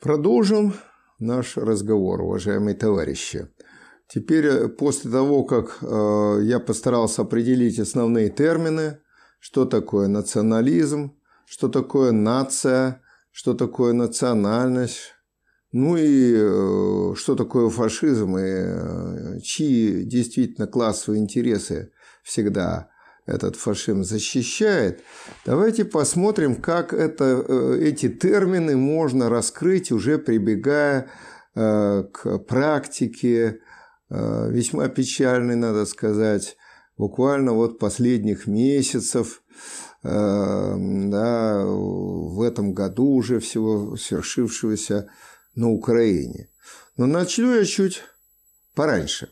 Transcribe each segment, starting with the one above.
Продолжим наш разговор, уважаемые товарищи. Теперь, э, после того, как э, я постарался определить основные термины, что такое национализм, что такое нация, что такое национальность, ну и э, что такое фашизм и э, чьи действительно классовые интересы всегда этот фашизм защищает, давайте посмотрим, как это, э, эти термины можно раскрыть, уже прибегая э, к практике, э, весьма печальной, надо сказать, буквально вот последних месяцев, да, в этом году уже всего свершившегося на Украине. Но начну я чуть пораньше.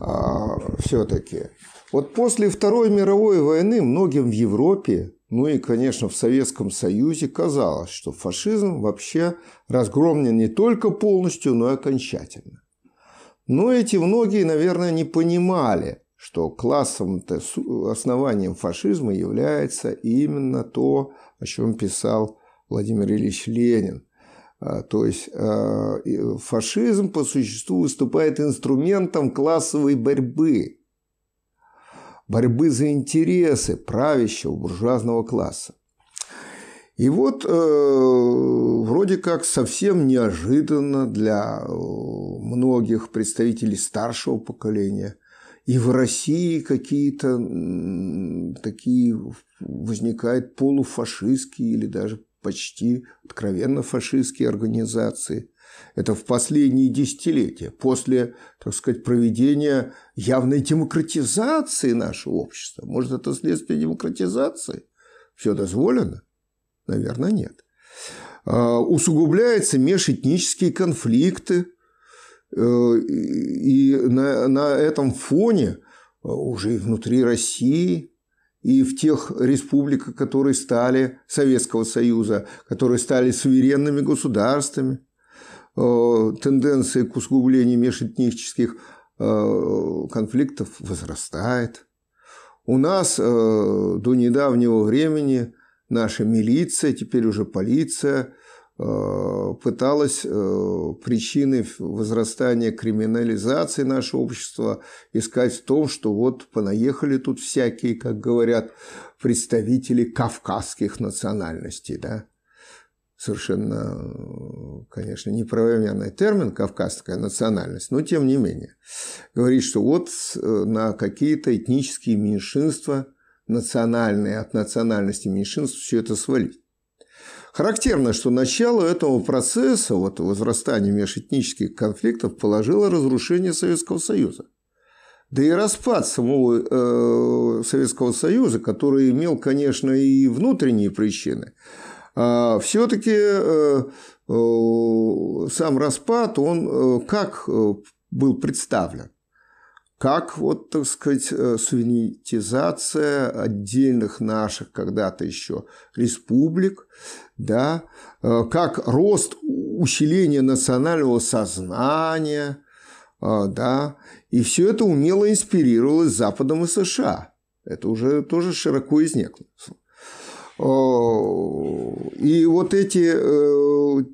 А, Все-таки вот после Второй мировой войны многим в Европе, ну и, конечно, в Советском Союзе казалось, что фашизм вообще разгромлен не только полностью, но и окончательно. Но эти многие, наверное, не понимали, что классовым основанием фашизма является именно то, о чем писал Владимир Ильич Ленин. А, то есть а, фашизм по существу выступает инструментом классовой борьбы борьбы за интересы правящего буржуазного класса. И вот э, вроде как совсем неожиданно для э, многих представителей старшего поколения и в России какие-то такие возникают полуфашистские или даже почти откровенно фашистские организации. Это в последние десятилетия, после, так сказать, проведения явной демократизации нашего общества. Может, это следствие демократизации? Все дозволено? Наверное, нет. А, усугубляются межэтнические конфликты, э, и на, на этом фоне уже и внутри России, и в тех республиках, которые стали Советского Союза, которые стали суверенными государствами, Э, тенденции к усугублению межэтнических э, конфликтов возрастает. У нас э, до недавнего времени наша милиция, теперь уже полиция, пыталась причины возрастания криминализации нашего общества искать в том, что вот понаехали тут всякие, как говорят, представители кавказских национальностей, да, совершенно, конечно, неправомерный термин «кавказская национальность», но тем не менее. Говорит, что вот э, на какие-то этнические меньшинства, национальные от национальности меньшинств все это свалить. Характерно, что начало этого процесса, вот возрастания межэтнических конфликтов, положило разрушение Советского Союза. Да и распад самого э, Советского Союза, который имел, конечно, и внутренние причины – а, все-таки э, э, сам распад, он э, как был представлен? Как, вот, так сказать, суверенитизация отдельных наших когда-то еще республик, да, как рост усиления национального сознания, да, и все это умело инспирировалось Западом и США. Это уже тоже широко изneкло. И вот эти э,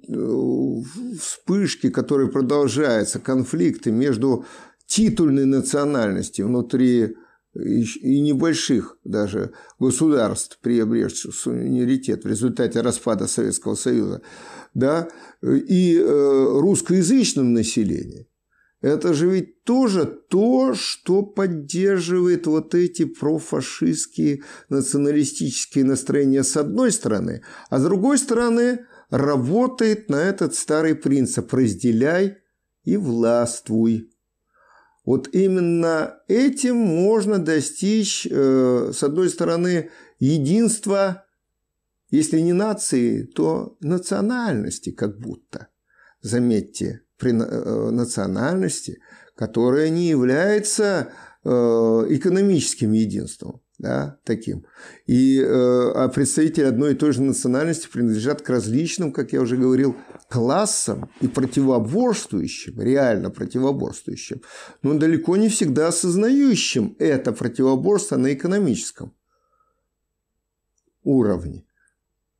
вспышки, которые продолжаются, конфликты между титульной национальностью внутри и небольших даже государств, приобретших суверенитет в результате распада Советского Союза, да, и э, русскоязычном населении, это же ведь тоже то, что поддерживает вот эти профашистские националистические настроения с одной стороны, а с другой стороны работает на этот старый принцип «разделяй и властвуй». Вот именно этим можно достичь, э, с одной стороны, единства, если не нации, то национальности как будто. Заметьте, при э, национальности, которая не является э, экономическим единством, да, таким. И э, а представители одной и той же национальности принадлежат к различным, как я уже говорил, классам и противоборствующим, реально противоборствующим, но далеко не всегда осознающим это противоборство на экономическом уровне.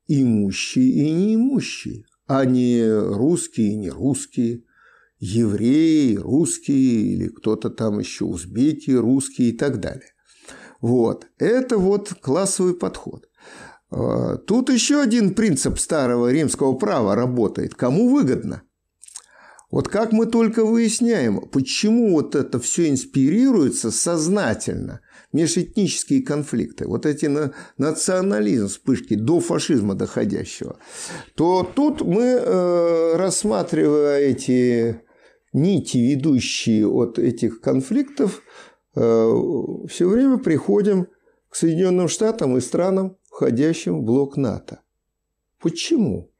Имущие и неимущие а не русские, не русские, евреи, русские или кто-то там еще узбеки, русские и так далее. Вот. Это вот классовый подход. А, тут еще один принцип старого римского права работает. Кому выгодно? Вот как мы только выясняем, почему вот это все инспирируется сознательно, межэтнические конфликты, вот эти на, национализм, вспышки до фашизма доходящего, то тут мы, э, рассматривая эти нити, ведущие от этих конфликтов, все время приходим к Соединенным Штатам и странам, входящим в блок НАТО. Почему?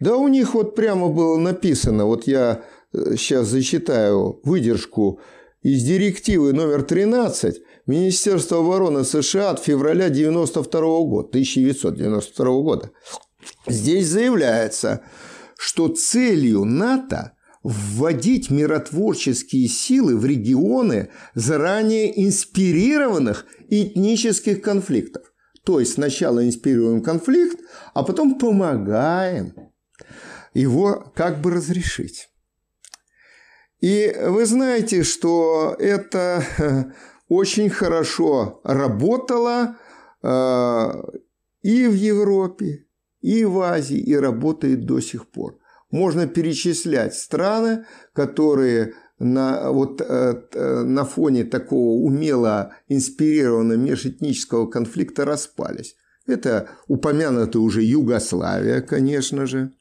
Да у них вот прямо было написано, вот я сейчас э, зачитаю выдержку из директивы номер 13 Министерства обороны США от февраля 1992 года, 1992 года. Здесь заявляется, что целью НАТО вводить миротворческие силы в регионы заранее инспирированных этнических конфликтов. То есть сначала инспирируем конфликт, а потом помогаем его как бы разрешить. И вы знаете, что это э, очень хорошо работало э, и в Европе, и в Азии, и работает до сих пор. Можно перечислять страны, которые на, вот, э, на фоне такого умело инспирированного межэтнического конфликта распались. Это упомянутая уже Югославия, конечно же.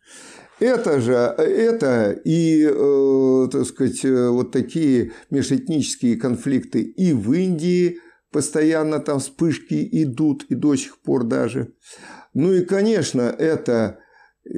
Это же, это и, э, так сказать, э, вот такие межэтнические конфликты и в Индии постоянно там вспышки идут, и до сих пор даже. Ну и, конечно, это э,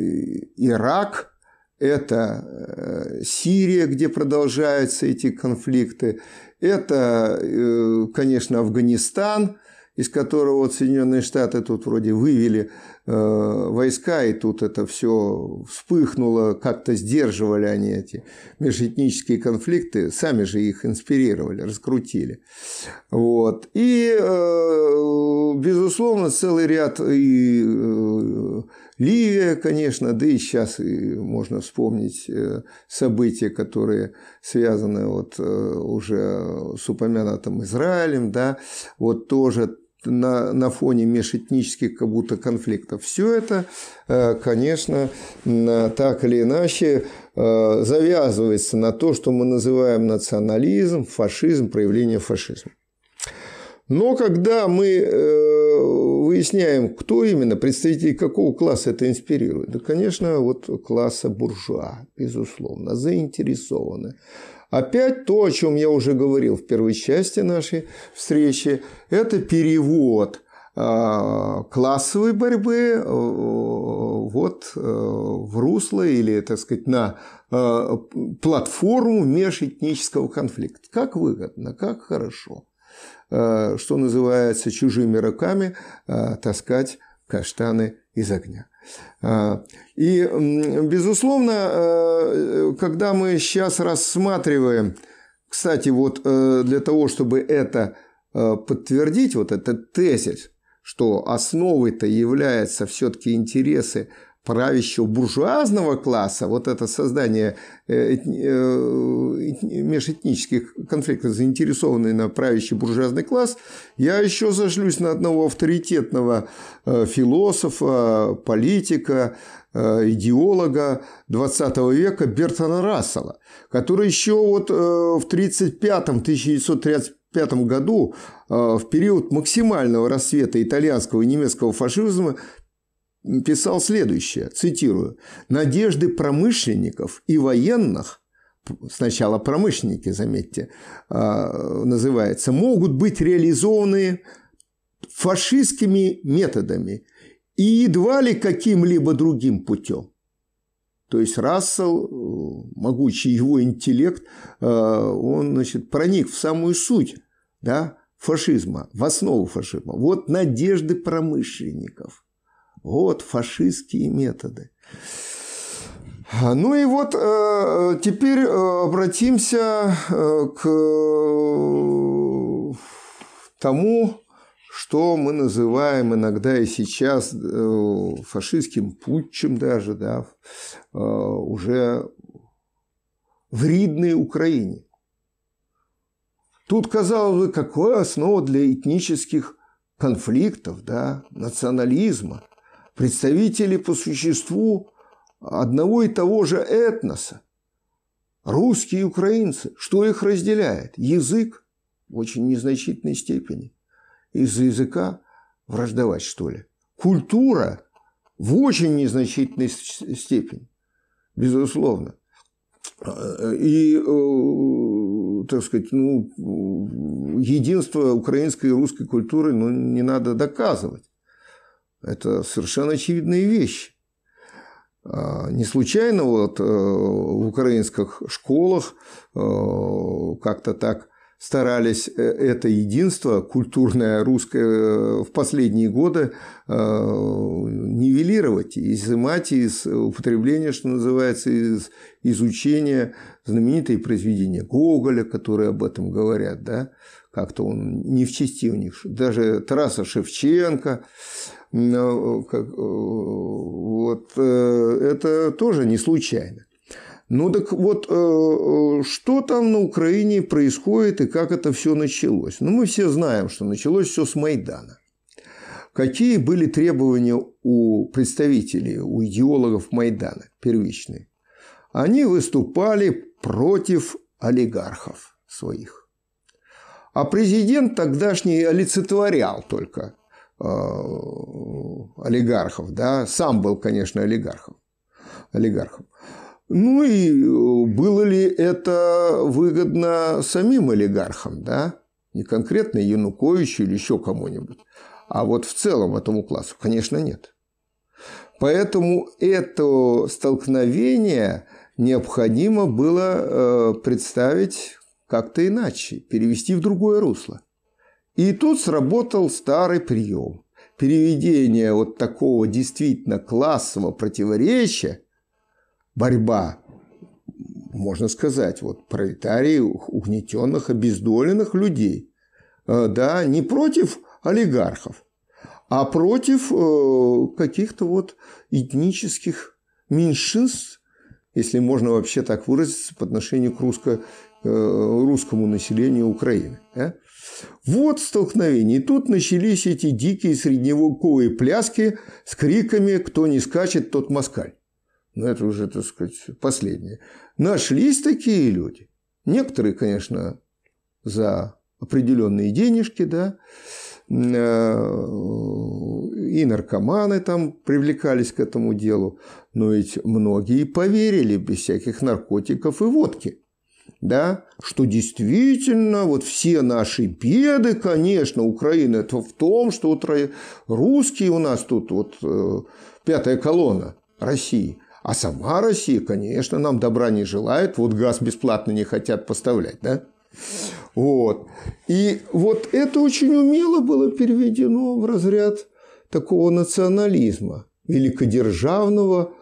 Ирак, это э, Сирия, где продолжаются эти конфликты, это, конечно, Афганистан – из которого вот Соединенные Штаты тут вроде вывели э, войска, и тут это все вспыхнуло, как-то сдерживали они эти межэтнические конфликты, сами же их инспирировали, раскрутили. Вот. И, э, безусловно, целый ряд и э, Ливия, конечно, да и сейчас можно вспомнить э, события, которые связаны вот э, уже с упомянутым Израилем, да, вот тоже на, на фоне межэтнических как будто конфликтов. Все это, э, конечно, так или иначе завязывается на то, что мы называем национализм, фашизм, проявление фашизма. Но когда мы выясняем, кто именно, представители какого класса это инспирирует, да, конечно, вот класса буржуа, безусловно, заинтересованы. Опять то, о чем я уже говорил в первой части нашей встречи, это перевод а, классовой борьбы э, вот э, в русло или, так сказать, на платформу межэтнического конфликта. Как выгодно, как хорошо. Что называется, чужими руками таскать каштаны из огня. А, и, безусловно, э, когда мы сейчас рассматриваем, кстати, вот э, для того, чтобы это э, подтвердить, вот этот тезис, что основой-то являются все-таки интересы правящего буржуазного класса, вот это создание э, э, межэтнических конфликтов, заинтересованный на правящий буржуазный класс, я еще зашлюсь на одного авторитетного э, философа, политика, идеолога 20 века Бертона Рассела, который еще вот в 1935 году, в период максимального рассвета итальянского и немецкого фашизма, писал следующее, цитирую, «Надежды промышленников и военных сначала промышленники, заметьте, а, называется, могут быть реализованы фашистскими методами и едва ли каким-либо другим путем. То есть Рассел, могучий его интеллект, а, он значит, проник в самую суть да, фашизма, в основу фашизма. Вот надежды промышленников – вот фашистские методы. Ну и вот э, теперь э, обратимся э, к тому, что мы называем иногда и сейчас фашистским путчем даже, да, уже в ридной Украине. Тут, казалось бы, какая основа для этнических конфликтов, да, национализма. Представители по существу одного и того же этноса. Русские и украинцы. Что их разделяет? Язык в очень незначительной степени. Из-за языка враждовать, что ли? Культура в очень незначительной степени. Безусловно. И, э, так сказать, ну, единство украинской и русской культуры ну, не надо доказывать. Это совершенно очевидные вещи. А, не случайно вот э, в украинских школах э, как-то так старались э, это единство культурное русское в последние годы нивелировать, изымать из употребления, что называется, из изучения знаменитые произведения Гоголя, которые об этом говорят, да, как-то он не в чести у них, даже Тараса Шевченко, вот, это тоже не случайно. Ну так вот, что там на Украине происходит и как это все началось? Ну, мы все знаем, что началось все с Майдана. Какие были требования у представителей, у идеологов Майдана первичные? Они выступали против олигархов своих. А президент тогдашний олицетворял только э, олигархов, да, сам был, конечно, олигархом. олигархом. Ну и было ли это выгодно самим олигархам, да, не конкретно Януковичу или еще кому-нибудь, а вот в целом этому классу, конечно, нет. Поэтому это столкновение необходимо было э, представить как-то иначе, перевести в другое русло. И тут сработал старый прием. Переведение вот такого действительно классового противоречия, борьба, можно сказать, вот пролетариев, угнетенных, обездоленных людей, э, да, не против олигархов, а против э, каких-то вот этнических меньшинств, если можно вообще так выразиться, по отношению к русско Э, русскому населению Украины. Да? Вот столкновение. И тут начались эти дикие средневековые пляски с криками «Кто не скачет, тот москаль». Ну, это уже, так сказать, последнее. Нашлись такие люди. Некоторые, конечно, за определенные денежки, да, э, и наркоманы там привлекались к этому делу, но ведь многие поверили без всяких наркотиков и водки да, что действительно вот все наши беды, конечно, Украины, это в том, что вот русские у нас тут вот э, пятая колонна России, а сама Россия, конечно, нам добра не желает, вот газ бесплатно не хотят поставлять, да? Вот. И вот это очень умело было переведено в разряд такого национализма, великодержавного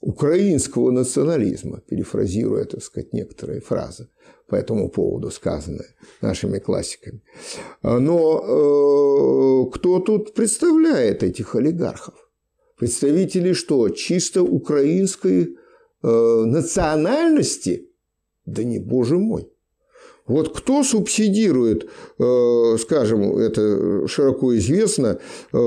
украинского национализма, перефразируя, так сказать, некоторые фразы по этому поводу, сказанные нашими классиками. Но э, кто тут представляет этих олигархов? Представители что? Чисто украинской э, национальности? Да не, боже мой. Вот кто субсидирует, э, скажем, это широко известно, э,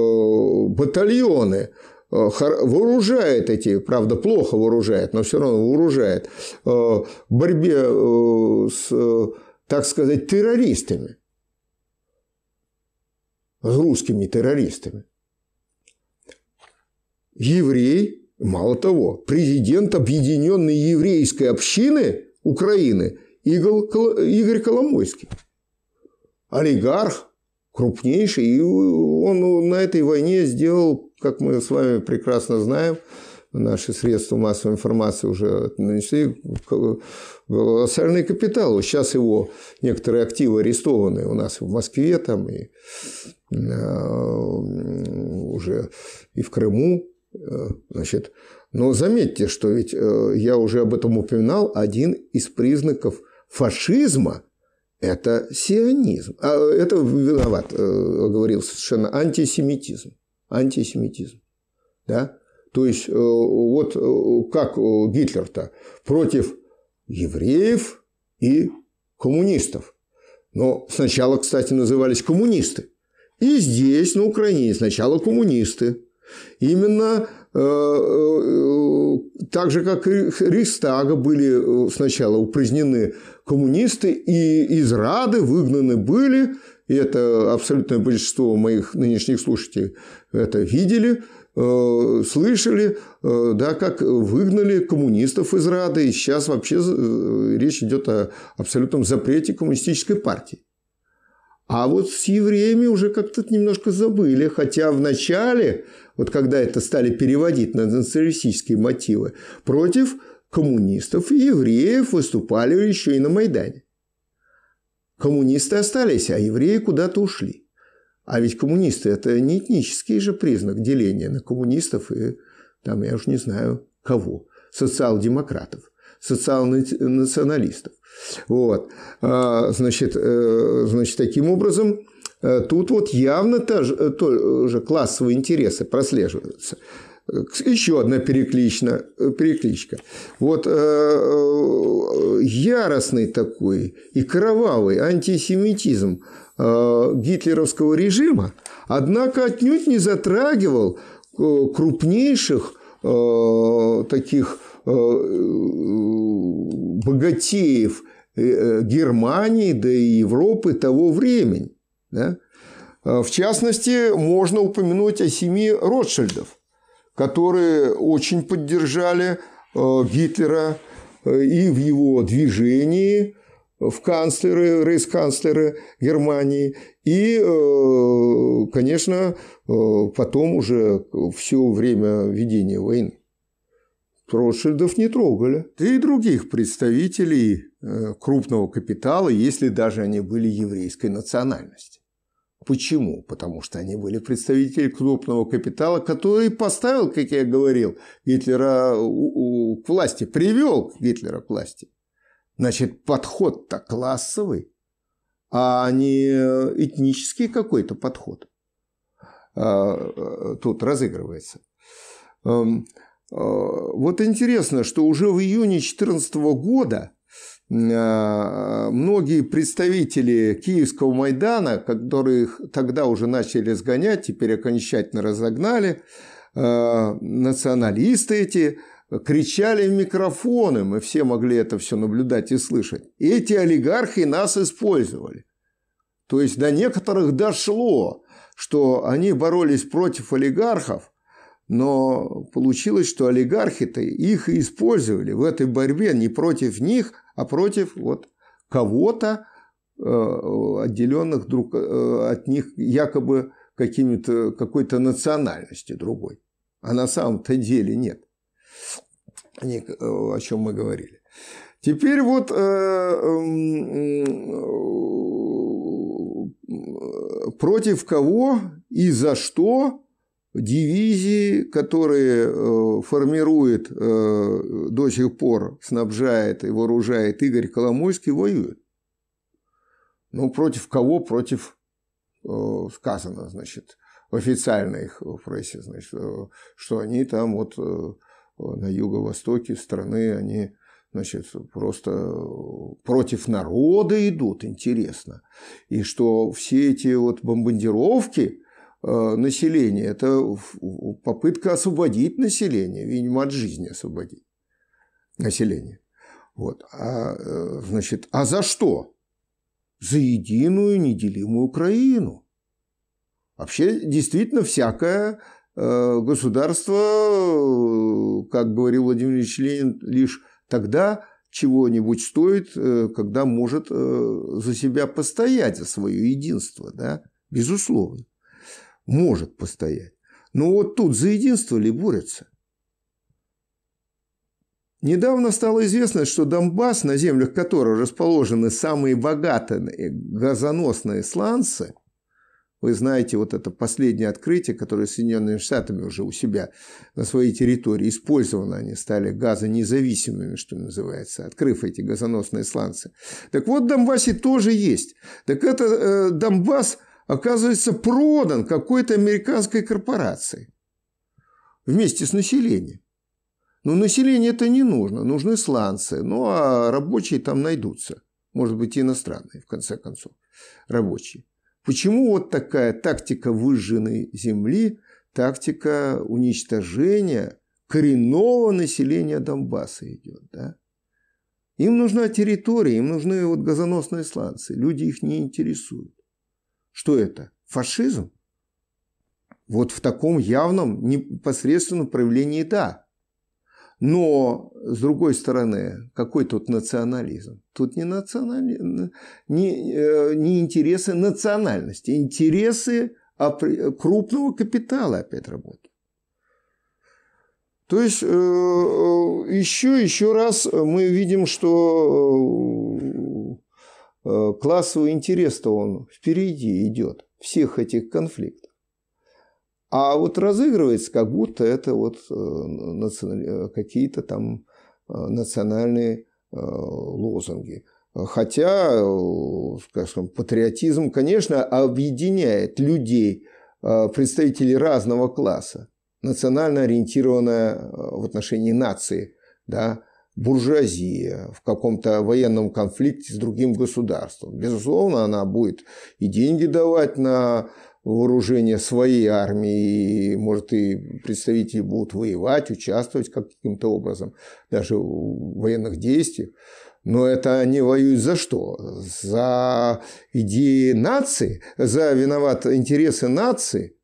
батальоны вооружает эти, правда, плохо вооружает, но все равно вооружает э, борьбе э, с, так сказать, террористами, с русскими террористами. Еврей, мало того, президент Объединенной еврейской общины Украины Игорь Коломойский, олигарх, крупнейший, и он на этой войне сделал как мы с вами прекрасно знаем, наши средства массовой информации уже нанесли колоссальный капитал. Сейчас его некоторые активы арестованы у нас в Москве там и э, уже и в Крыму. Э, значит, но заметьте, что ведь э, я уже об этом упоминал, один из признаков фашизма – это сионизм. А это виноват, э, говорил совершенно антисемитизм. Антисемитизм. Да? То есть, э, вот э, как Гитлер-то против евреев и коммунистов. Но сначала, кстати, назывались коммунисты. И здесь, на Украине, сначала коммунисты. Именно э, э, так же, как и Рейхстага были сначала упразднены коммунисты, и из Рады выгнаны были, и это абсолютное большинство моих нынешних слушателей это видели, э, слышали, да, как выгнали коммунистов из Рады, и сейчас вообще речь идет о абсолютном запрете коммунистической партии. А вот с евреями уже как-то немножко забыли, хотя в начале, вот когда это стали переводить на националистические мотивы, против коммунистов и евреев выступали еще и на Майдане. Коммунисты остались, а евреи куда-то ушли. А ведь коммунисты – это не этнический же признак деления на коммунистов и, там, я уж не знаю, кого, социал-демократов, социал-националистов. Вот. А, значит, э, значит, таким образом, э, тут вот явно э, тоже классовые интересы прослеживаются. Еще одна переклична, перекличка. Вот яростный такой и кровавый антисемитизм гитлеровского режима, однако отнюдь не затрагивал крупнейших таких богатеев э, Германии, да и Европы того времени. Да? В частности, можно упомянуть о семье Ротшильдов, которые очень поддержали э, Гитлера э, и в его движении в канцлеры, рейс-канцлеры Германии. И, конечно, потом уже все время ведения войны. Ротшильдов не трогали. Да и других представителей э, крупного капитала, если даже они были еврейской национальности. Почему? Потому что они были представители крупного капитала, который поставил, как я говорил, Гитлера к власти, привел Гитлера к власти. Значит, подход-то классовый, а не этнический какой-то подход а, э, тут разыгрывается. Эм, Э, вот интересно, что уже в июне 2014 года э, многие представители Киевского Майдана, которых тогда уже начали сгонять, теперь окончательно разогнали, э, националисты эти кричали в микрофоны, мы все могли это все наблюдать и слышать. Эти олигархи нас использовали. То есть до некоторых дошло, что они боролись против олигархов, но получилось, что олигархи-то их и использовали в этой борьбе не против них, а против вот кого-то, э, отделенных друг э, от них якобы какими-то, какой-то национальностью другой. А на самом-то деле нет. Они, э, о чем мы говорили. Теперь вот против кого и за что дивизии, которые э, формирует э, до сих пор, снабжает и вооружает Игорь Коломойский, воюют. Ну, против кого? Против, э, сказано, значит, в официальной их прессе, значит, что они там вот на юго-востоке страны, они значит, просто против народа идут, интересно. И что все эти вот бомбардировки, населения. Это попытка освободить население, видимо, от жизни освободить население. Вот. А, э, значит, а за что? За единую неделимую Украину. Вообще, действительно, всякое э, государство, как говорил Владимир Ильич Ленин, лишь тогда чего-нибудь стоит, когда может за себя постоять, за свое единство, да, безусловно может постоять. Но вот тут за единство ли борются? Недавно стало известно, что Донбасс, на землях которого расположены самые богатые газоносные сланцы, Вы знаете, вот это последнее открытие, которое Соединенными Штатами уже у себя на своей территории использовано, они стали газонезависимыми, что называется, открыв эти газоносные сланцы. Так вот, в Донбассе тоже есть. Так это э, Донбасс, оказывается, продан какой-то американской корпорацией вместе с населением. Но население это не нужно, нужны сланцы, ну а рабочие там найдутся. Может быть, и иностранные, в конце концов, рабочие. Почему вот такая тактика выжженной земли, тактика уничтожения коренного населения Донбасса идет, да? Им нужна территория, им нужны вот газоносные станции. Люди их не интересуют. Что это? Фашизм? Вот в таком явном, непосредственном проявлении – да. Но, с другой стороны, какой тут национализм? Тут не, национали... не, э, не интересы национальности, интересы крупного капитала опять работают. То есть, э, э, еще, еще раз мы видим, что классовый интерес-то он впереди идет всех этих конфликтов. А вот разыгрывается, как будто это вот э, э, какие-то там э, национальные лозунги. Хотя, скажем, патриотизм, конечно, объединяет людей, представителей разного класса, национально ориентированная в отношении нации, да, буржуазия в каком-то военном конфликте с другим государством. Безусловно, она будет и деньги давать на вооружение своей армии, и, может, и представители будут воевать, участвовать каким-то образом, даже в военных действиях. Но это они воюют за что? За идеи нации, за виноват интересы нации.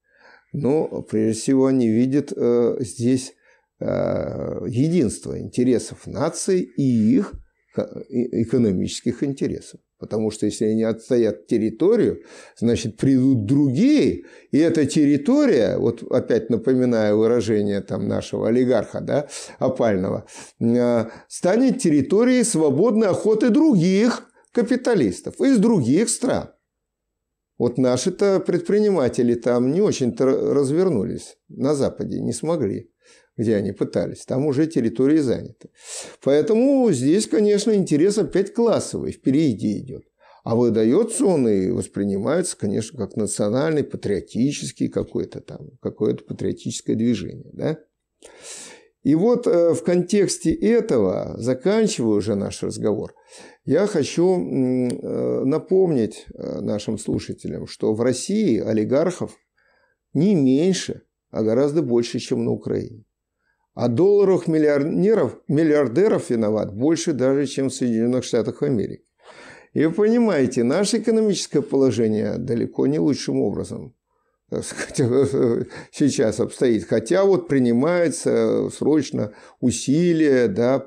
Но прежде всего они видят э, здесь единство интересов нации и их экономических интересов. Потому что если они отстоят территорию, значит, придут другие, и эта территория, вот опять напоминаю выражение там нашего олигарха, да, опального, а, станет территорией свободной охоты других капиталистов из других стран. Вот наши-то предприниматели там не очень-то развернулись на Западе, не смогли где они пытались, там уже территории заняты. Поэтому здесь, конечно, интерес опять классовый, впереди идет. А выдается он и воспринимается, конечно, как национальный, патриотический какой-то там, какое-то патриотическое движение. Да? И вот э, в контексте этого, заканчивая уже наш разговор, я хочу э, напомнить э, нашим слушателям, что в России олигархов не меньше, а гораздо больше, чем на Украине. А долларовых миллиардеров, миллиардеров виноват больше даже, чем в Соединенных Штатах Америки. И вы понимаете, наше экономическое положение далеко не лучшим образом сейчас обстоит. Хотя вот принимаются срочно усилия да,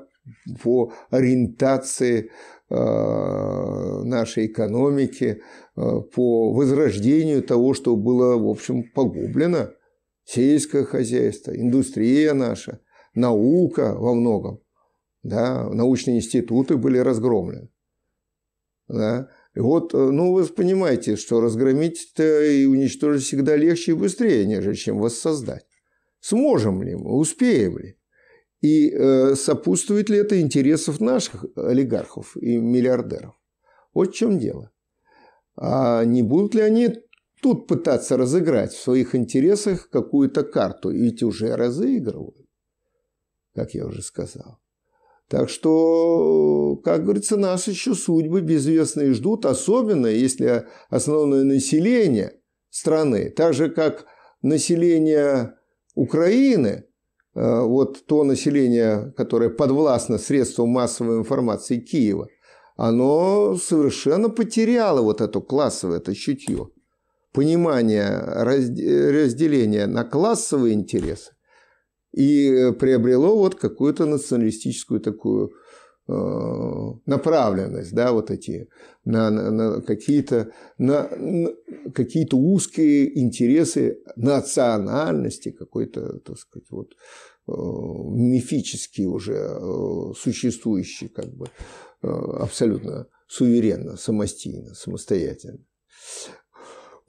по ориентации э, нашей экономики, э, по возрождению того, что было, в общем, погублено – сельское хозяйство, индустрия наша, наука во многом. Да, научные институты были разгромлены. Да. И вот, э, ну, вы понимаете, что разгромить и уничтожить всегда легче и быстрее, нежели чем воссоздать. Сможем ли мы, успеем ли? И э, сопутствует ли это интересов наших олигархов и миллиардеров? Вот в чем дело. А не будут ли они тут пытаться разыграть в своих интересах какую-то карту, ведь уже разыгрывают, как я уже сказал. Так что, как говорится, нас еще судьбы безвестные ждут, особенно если основное население страны, так же как население Украины, э, вот то население, которое подвластно средствам массовой информации Киева, оно совершенно потеряло вот это классовое, это чутье понимание разделения на классовые интересы и приобрело вот какую-то националистическую такую э, направленность, да, вот эти на, на, на какие-то на, на какие-то узкие интересы национальности, какой-то, так сказать, вот э, мифический уже э, существующий, как бы абсолютно суверенно, самостийно, самостоятельно.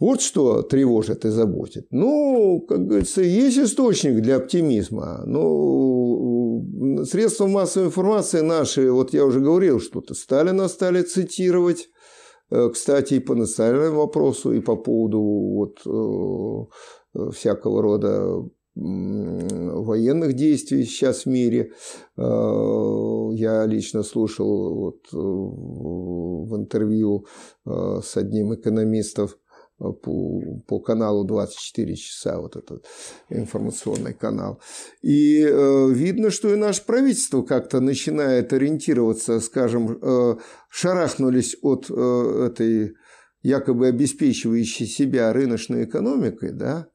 Вот что тревожит и заботит. Ну, как говорится, есть источник для оптимизма. Ну, средства массовой информации наши, вот я уже говорил, что-то Сталина стали цитировать, э, кстати, и по национальному вопросу, и по поводу вот, э, всякого рода военных действий сейчас в мире. Э, я лично слушал вот в интервью с одним экономистов Э, по, по каналу 24 часа, вот этот информационный канал. И э, видно, что и наше правительство как-то начинает ориентироваться, скажем, э, шарахнулись от э, этой якобы обеспечивающей себя рыночной экономикой, да,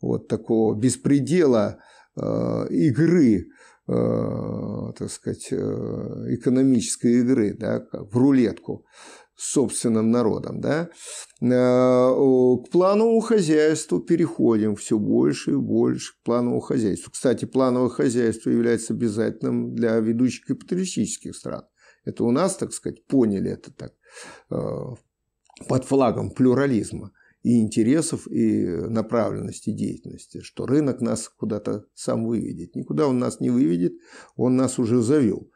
вот такого беспредела э, игры, э, так сказать, э, экономической игры, да, в рулетку собственным народом. Да? Э, к плановому хозяйству переходим все больше и больше к плановому хозяйству. Кстати, плановое хозяйство является обязательным для ведущих капиталистических стран. Это у нас, так сказать, поняли это так э, под флагом плюрализма и интересов, и направленности деятельности, что рынок нас куда-то сам выведет. Никуда он нас не выведет, он нас уже завел.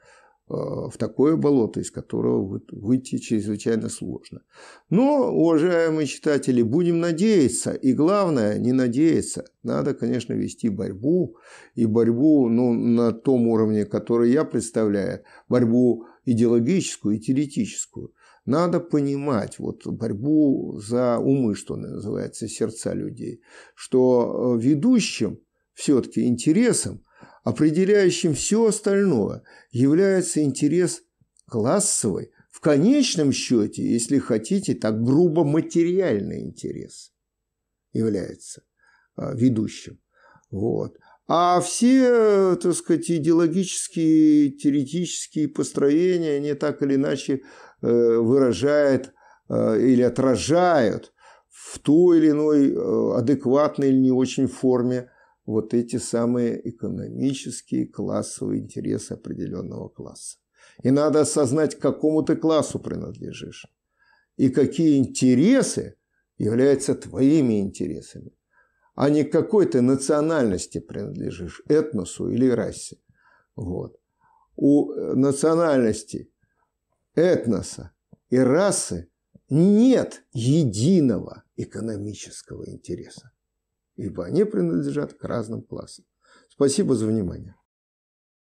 Э, в такое болото, из которого выйти чрезвычайно сложно. Но, уважаемые читатели, будем надеяться, и главное, не надеяться. Надо, конечно, вести борьбу, и борьбу ну, на том уровне, который я представляю, борьбу идеологическую и теоретическую. Надо понимать вот борьбу за умы, что называется, сердца людей, что э, ведущим все-таки интересом определяющим все остальное, является интерес классовый, в конечном счете, если хотите, так грубо материальный интерес является а, ведущим. Вот. А все, так сказать, идеологические, теоретические построения, они так или иначе э, выражают э, или отражают в той или иной э, адекватной или не очень форме вот эти самые экономические классовые интересы определенного класса. И надо осознать, к какому ты классу принадлежишь. И какие интересы являются твоими интересами. А не к какой ты национальности принадлежишь, этносу или расе. Вот. У национальности, этноса и расы нет единого экономического интереса ибо они принадлежат к разным классам. Спасибо за внимание.